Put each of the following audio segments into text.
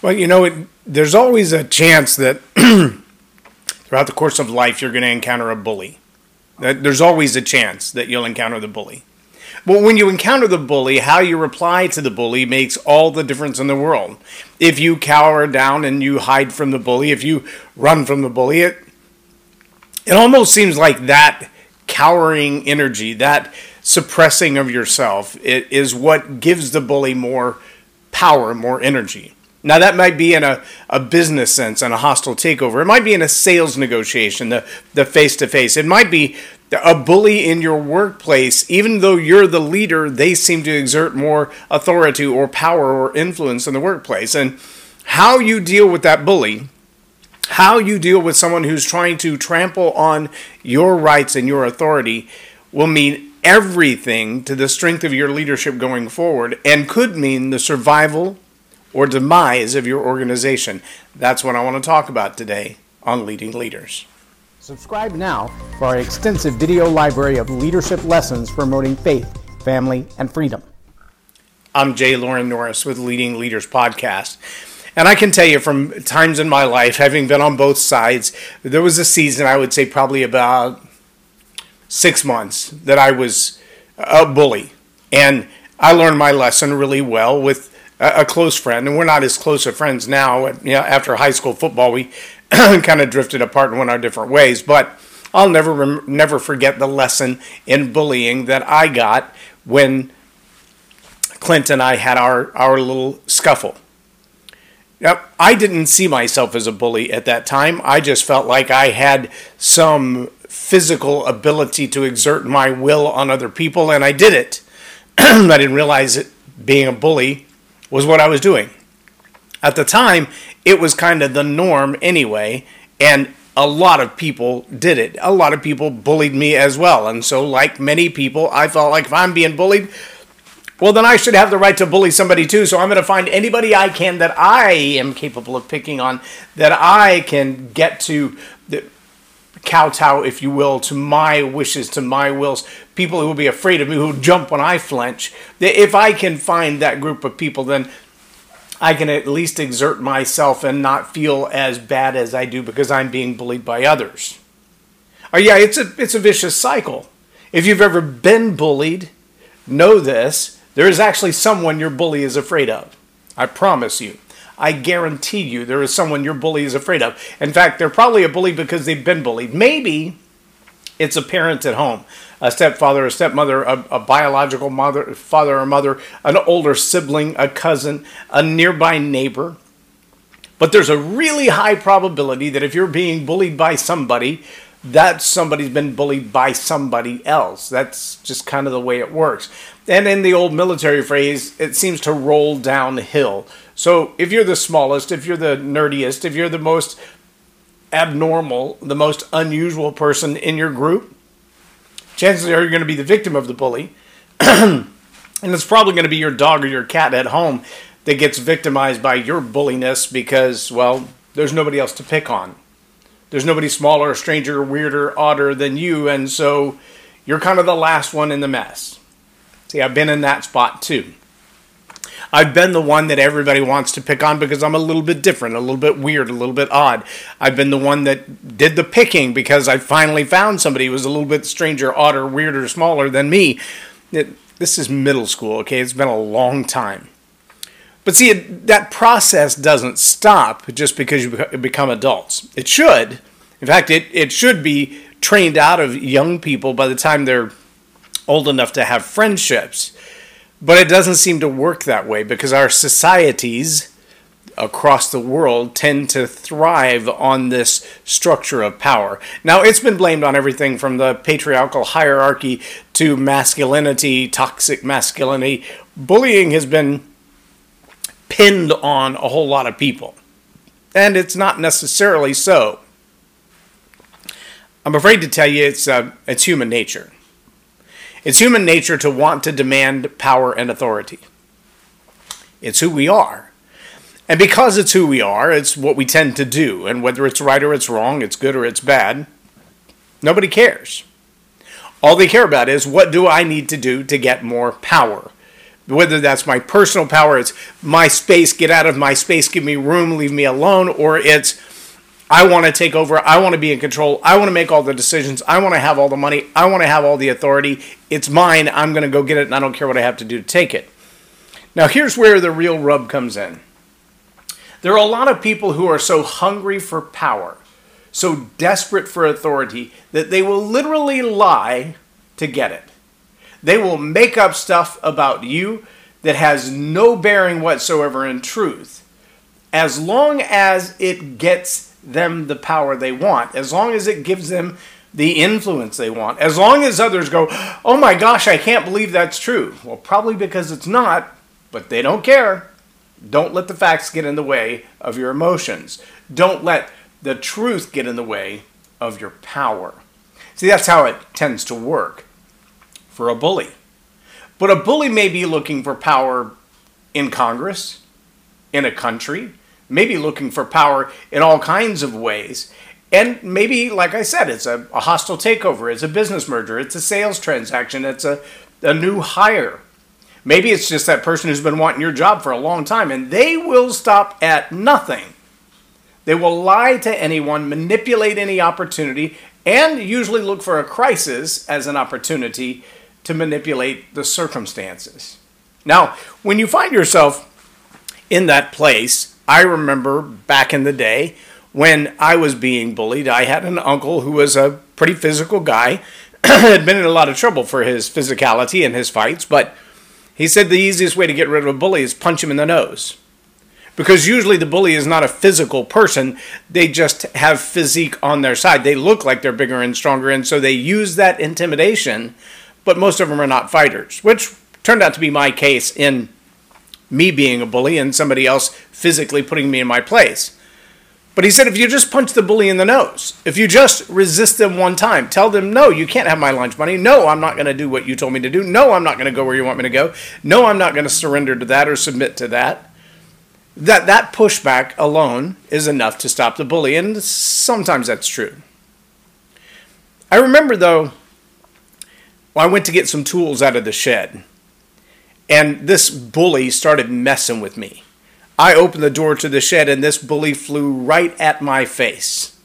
Well, you know, it, there's always a chance that throughout the course of life you're going to encounter a bully. There's always a chance that you'll encounter the bully. But when you encounter the bully, how you reply to the bully makes all the difference in the world. If you cower down and you hide from the bully, if you run from the bully, it, it almost seems like that cowering energy, that suppressing of yourself, it is what gives the bully more power, more energy. Now, that might be in a, a business sense and a hostile takeover. It might be in a sales negotiation, the face to face. It might be a bully in your workplace. Even though you're the leader, they seem to exert more authority or power or influence in the workplace. And how you deal with that bully, how you deal with someone who's trying to trample on your rights and your authority, will mean everything to the strength of your leadership going forward and could mean the survival or demise of your organization. That's what I want to talk about today on Leading Leaders. Subscribe now for our extensive video library of leadership lessons promoting faith, family, and freedom. I'm Jay Loren Norris with Leading Leaders Podcast. And I can tell you from times in my life, having been on both sides, there was a season, I would say probably about six months, that I was a bully. And I learned my lesson really well with a, close friend, and we're not as close of friends now. You know, after high school football, we kind of drifted apart and went our different ways. But I'll never rem- never forget the lesson in bullying that I got when Clint and I had our our little scuffle. Now, I didn't see myself as a bully at that time. I just felt like I had some physical ability to exert my will on other people, and I did it. I didn't realize it being a bully was what I was doing. At the time, it was kind of the norm anyway, and a lot of people did it. A lot of people bullied me as well. And so, like many people, I felt like if I'm being bullied, well, then I should have the right to bully somebody too. So I'm going to find anybody I can that I am capable of picking on, that I can get to kowtow, if you will, to my wishes, to my wills. People who will be afraid of me, who jump when I flinch. If I can find that group of people, then I can at least exert myself and not feel as bad as I do because I'm being bullied by others. Oh yeah, it's a it's a vicious cycle. If you've ever been bullied, know this. There is actually someone your bully is afraid of. I promise you. I guarantee you there is someone your bully is afraid of. In fact, they're probably a bully because they've been bullied. Maybe it's a parent at home, a stepfather, a stepmother, a, a biological mother, father or mother, an older sibling, a cousin, a nearby neighbor. But there's a really high probability that if you're being bullied by somebody, that somebody's been bullied by somebody else. That's just kind of the way it works. And in the old military phrase, it seems to roll downhill. So if you're the smallest, if you're the nerdiest, if you're the most abnormal, the most unusual person in your group, chances are you're going to be the victim of the bully. and it's probably going to be your dog or your cat at home that gets victimized by your bulliness because, well, there's nobody else to pick on there's nobody smaller, stranger, weirder, odder than you, and so you're kind of the last one in the mess. See, I've been in that spot too. I've been the one that everybody wants to pick on because I'm a little bit different, a little bit weird, a little bit odd. I've been the one that did the picking because I finally found somebody who was a little bit stranger, odder, weirder, smaller than me. It, this is middle school, okay? It's been a long time. But see, that process doesn't stop just because you become adults. It should. In fact, it, it should be trained out of young people by the time they're old enough to have friendships. But it doesn't seem to work that way because our societies across the world tend to thrive on this structure of power. Now, it's been blamed on everything from the patriarchal hierarchy to masculinity, toxic masculinity. Bullying has been pinned on a whole lot of people. And it's not necessarily so. I'm afraid to tell you it's, uh, it's human nature. It's human nature to want to demand power and authority. It's who we are. And because it's who we are, it's what we tend to do. And whether it's right or it's wrong, it's good or it's bad, nobody cares. All they care about is what do I need to do to get more power? Whether that's my personal power, it's my space, get out of my space, give me room, leave me alone, or it's I want to take over, I want to be in control, I want to make all the decisions, I want to have all the money, I want to have all the authority. It's mine, I'm going to go get it, and I don't care what I have to do to take it. Now, here's where the real rub comes in. There are a lot of people who are so hungry for power, so desperate for authority, that they will literally lie to get it. They will make up stuff about you that has no bearing whatsoever in truth. As long as it gets them the power they want, as long as it gives them the influence they want, as long as others go, oh my gosh, I can't believe that's true. Well, probably because it's not, but they don't care. Don't let the facts get in the way of your emotions. Don't let the truth get in the way of your power. See, that's how it tends to work for a bully. But a bully may be looking for power in Congress, in a country, maybe looking for power in all kinds of ways. And maybe, like I said, it's a, a hostile takeover, it's a business merger, it's a sales transaction, it's a, a new hire. Maybe it's just that person who's been wanting your job for a long time, and they will stop at nothing. They will lie to anyone, manipulate any opportunity, and usually look for a crisis as an opportunity to manipulate the circumstances. Now, when you find yourself in that place, I remember back in the day when I was being bullied, I had an uncle who was a pretty physical guy, had been in a lot of trouble for his physicality and his fights, but he said the easiest way to get rid of a bully is punch him in the nose. Because usually the bully is not a physical person, they just have physique on their side. They look like they're bigger and stronger, and so they use that intimidation but most of them are not fighters, which turned out to be my case in me being a bully and somebody else physically putting me in my place. But he said, if you just punch the bully in the nose, if you just resist them one time, tell them, no, you can't have my lunch money. No, I'm not going to do what you told me to do. No, I'm not going to go where you want me to go. No, I'm not going to surrender to that or submit to that. That that pushback alone is enough to stop the bully, and sometimes that's true. I remember though I went to get some tools out of the shed, and this bully started messing with me. I opened the door to the shed, and this bully flew right at my face,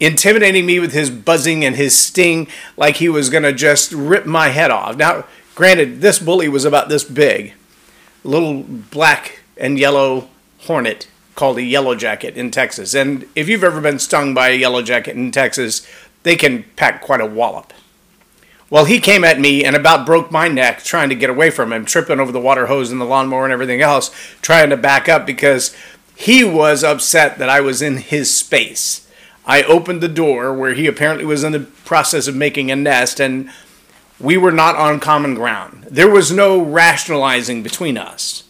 intimidating me with his buzzing and his sting like he was going to just rip my head off. Now, granted, this bully was about this big, little black and yellow hornet called a yellow jacket in Texas. And if you've ever been stung by a yellow jacket in Texas, they can pack quite a wallop. Well, he came at me and about broke my neck trying to get away from him, tripping over the water hose and the lawnmower and everything else, trying to back up because he was upset that I was in his space. I opened the door where he apparently was in the process of making a nest, and we were not on common ground. There was no rationalizing between us.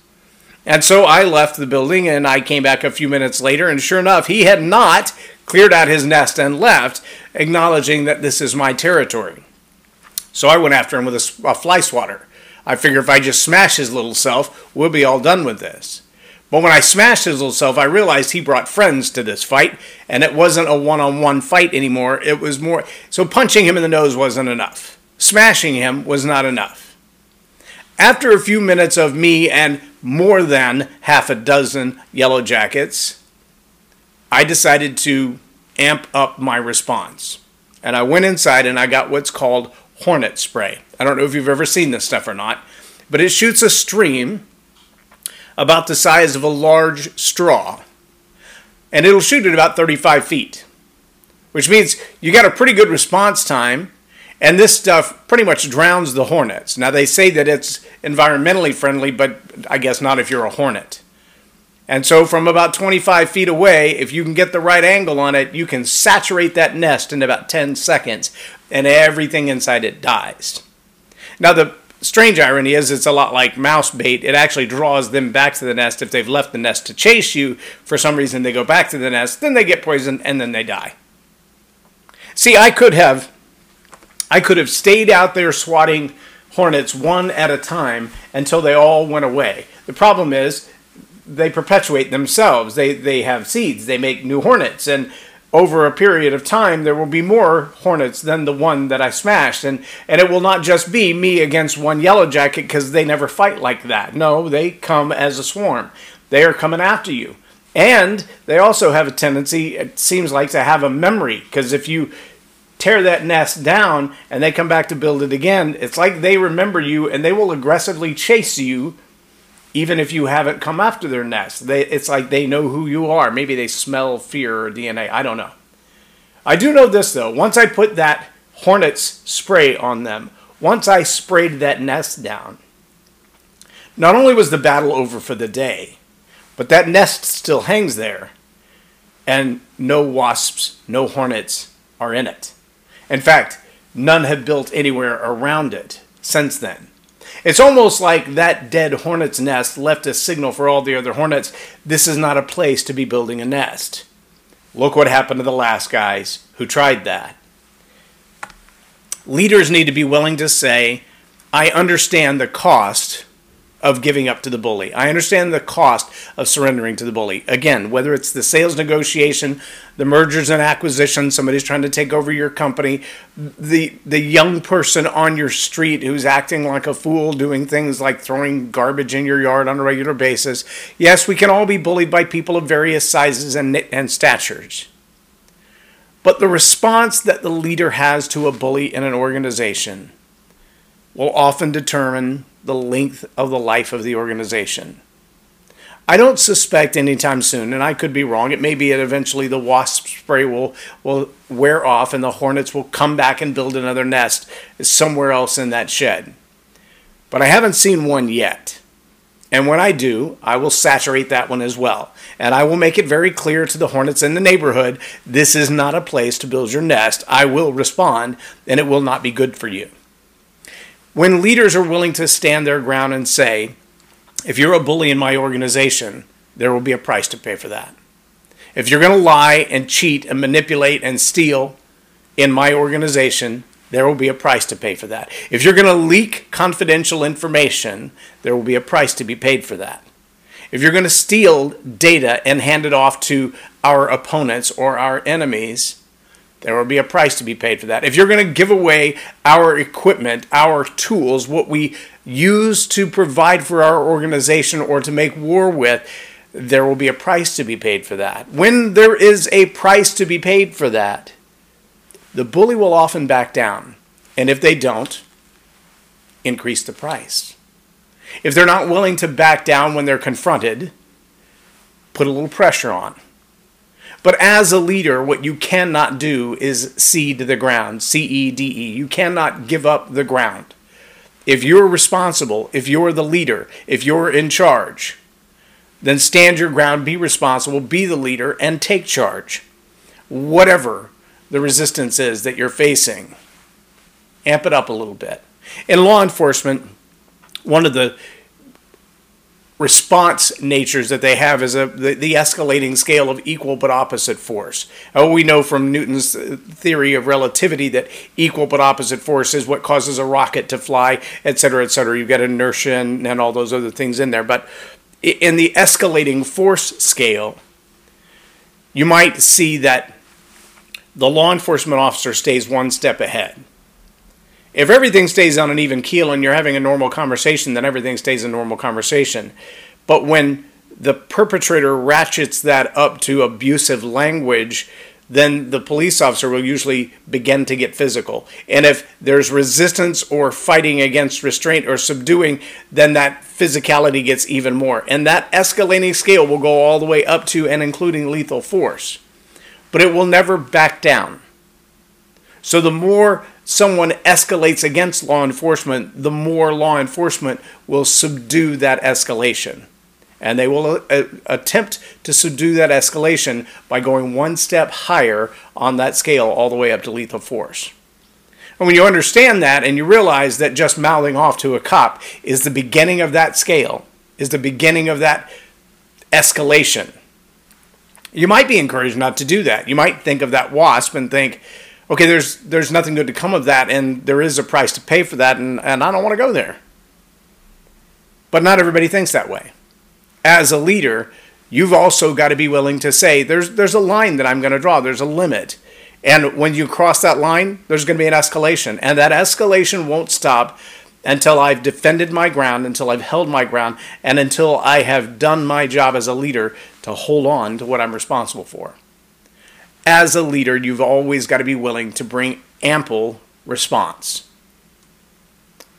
And so I left the building and I came back a few minutes later, and sure enough, he had not cleared out his nest and left, acknowledging that this is my territory. So I went after him with a, a fly swatter. I figure if I just smash his little self, we'll be all done with this. But when I smashed his little self, I realized he brought friends to this fight, and it wasn't a one on one fight anymore. It was more. So punching him in the nose wasn't enough. Smashing him was not enough. After a few minutes of me and more than half a dozen yellow jackets, I decided to amp up my response. And I went inside and I got what's called hornet spray. I don't know if you've ever seen this stuff or not, but it shoots a stream about the size of a large straw. And it'll shoot at about 35 feet, which means you got a pretty good response time. And this stuff pretty much drowns the hornets. Now, they say that it's environmentally friendly, but I guess not if you're a hornet. And so, from about 25 feet away, if you can get the right angle on it, you can saturate that nest in about 10 seconds and everything inside it dies. Now, the strange irony is it's a lot like mouse bait. It actually draws them back to the nest. If they've left the nest to chase you, for some reason they go back to the nest, then they get poisoned and then they die. See, I could have I could have stayed out there swatting hornets one at a time until they all went away. The problem is they perpetuate themselves. They they have seeds. They make new hornets and over a period of time, there will be more hornets than the one that I smashed. And, and it will not just be me against one yellow jacket because they never fight like that. No, they come as a swarm. They are coming after you. And they also have a tendency, it seems like, to have a memory because if you tear that nest down and they come back to build it again, it's like they remember you and they will aggressively chase you even if you haven't come after their nest. They, it's like they know who you are. Maybe they smell fear or DNA. I don't know. I do know this though. Once I put that hornets spray on them, once I sprayed that nest down, not only was the battle over for the day, but that nest still hangs there, and no wasps, no hornets are in it. In fact, none have built anywhere around it since then. It's almost like that dead hornet's nest left a signal for all the other hornets this is not a place to be building a nest. Look what happened to the last guys who tried that. Leaders need to be willing to say, I understand the cost of giving up to the bully. I understand the cost of surrendering to the bully. Again, whether it's the sales negotiation, the mergers and acquisitions, somebody's trying to take over your company, the the young person on your street who's acting like a fool, doing things like throwing garbage in your yard on a regular basis. Yes, we can all be bullied by people of various sizes and and statures. But the response that the leader has to a bully in an organization will often determine the length of the life of the organization. I don't suspect anytime soon, and I could be wrong. It may be that eventually the wasp spray will, will wear off and the hornets will come back and build another nest somewhere else in that shed. But I haven't seen one yet. And when I do, I will saturate that one as well. And I will make it very clear to the hornets in the neighborhood this is not a place to build your nest. I will respond, and it will not be good for you. When leaders are willing to stand their ground and say, if you're a bully in my organization, there will be a price to pay for that. If you're going to lie and cheat and manipulate and steal in my organization, there will be a price to pay for that. If you're going to leak confidential information, there will be a price to be paid for that. If you're going to steal data and hand it off to our opponents or our enemies, there will be a price to be paid for that. If you're going to give away our equipment, our tools, what we use to provide for our organization or to make war with, there will be a price to be paid for that. When there is a price to be paid for that, the bully will often back down. And if they don't, increase the price. If they're not willing to back down when they're confronted, put a little pressure on. But as a leader, what you cannot do is cede the ground, C E D E. You cannot give up the ground. If you're responsible, if you're the leader, if you're in charge, then stand your ground, be responsible, be the leader, and take charge. Whatever the resistance is that you're facing, amp it up a little bit. In law enforcement, one of the response natures that they have is a the, the, escalating scale of equal but opposite force. Oh, we know from Newton's uh, theory of relativity that equal but opposite force is what causes a rocket to fly, et cetera, et cetera. You've got inertia and, and all those other things in there. But in the escalating force scale, you might see that the law enforcement officer stays one step ahead. If everything stays on an even keel and you're having a normal conversation, then everything stays a normal conversation. But when the perpetrator ratchets that up to abusive language, then the police officer will usually begin to get physical. And if there's resistance or fighting against restraint or subduing, then that physicality gets even more. And that escalating scale will go all the way up to and including lethal force. But it will never back down. So the more someone escalates against law enforcement, the more law enforcement will subdue that escalation. And they will uh, attempt to subdue that escalation by going one step higher on that scale, all the way up to lethal force. And when you understand that and you realize that just mouthing off to a cop is the beginning of that scale, is the beginning of that escalation, you might be encouraged not to do that. You might think of that wasp and think, okay, there's there's nothing good to come of that, and there is a price to pay for that, and, and I don't want to go there. But not everybody thinks that way. As a leader, you've also got to be willing to say there's there's a line that I'm going to draw. There's a limit. And when you cross that line, there's going to be an escalation. And that escalation won't stop until I've defended my ground, until I've held my ground, and until I have done my job as a leader to hold on to what I'm responsible for. As a leader, you've always got to be willing to bring ample response.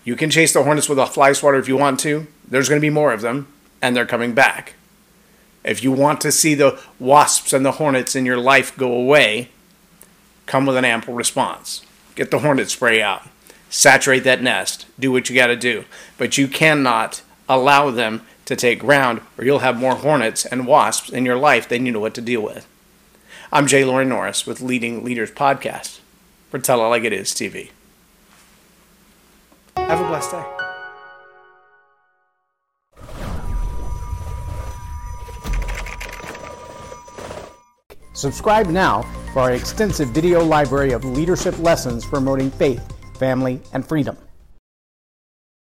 You can chase the hornets with a fly swatter if you want to. There's going to be more of them, and they're coming back. If you want to see the wasps and the hornets in your life go away, come with an ample response. Get the hornet spray out. Saturate that nest. Do what you got to do. But you cannot allow them to take ground, or you'll have more hornets and wasps in your life than you know what to deal with. I'm Jay Loren Norris with Leading Leaders Podcast for Tell It Like It Is TV. Have a blessed day. Subscribe now for our extensive video library of leadership lessons promoting faith, family, and freedom.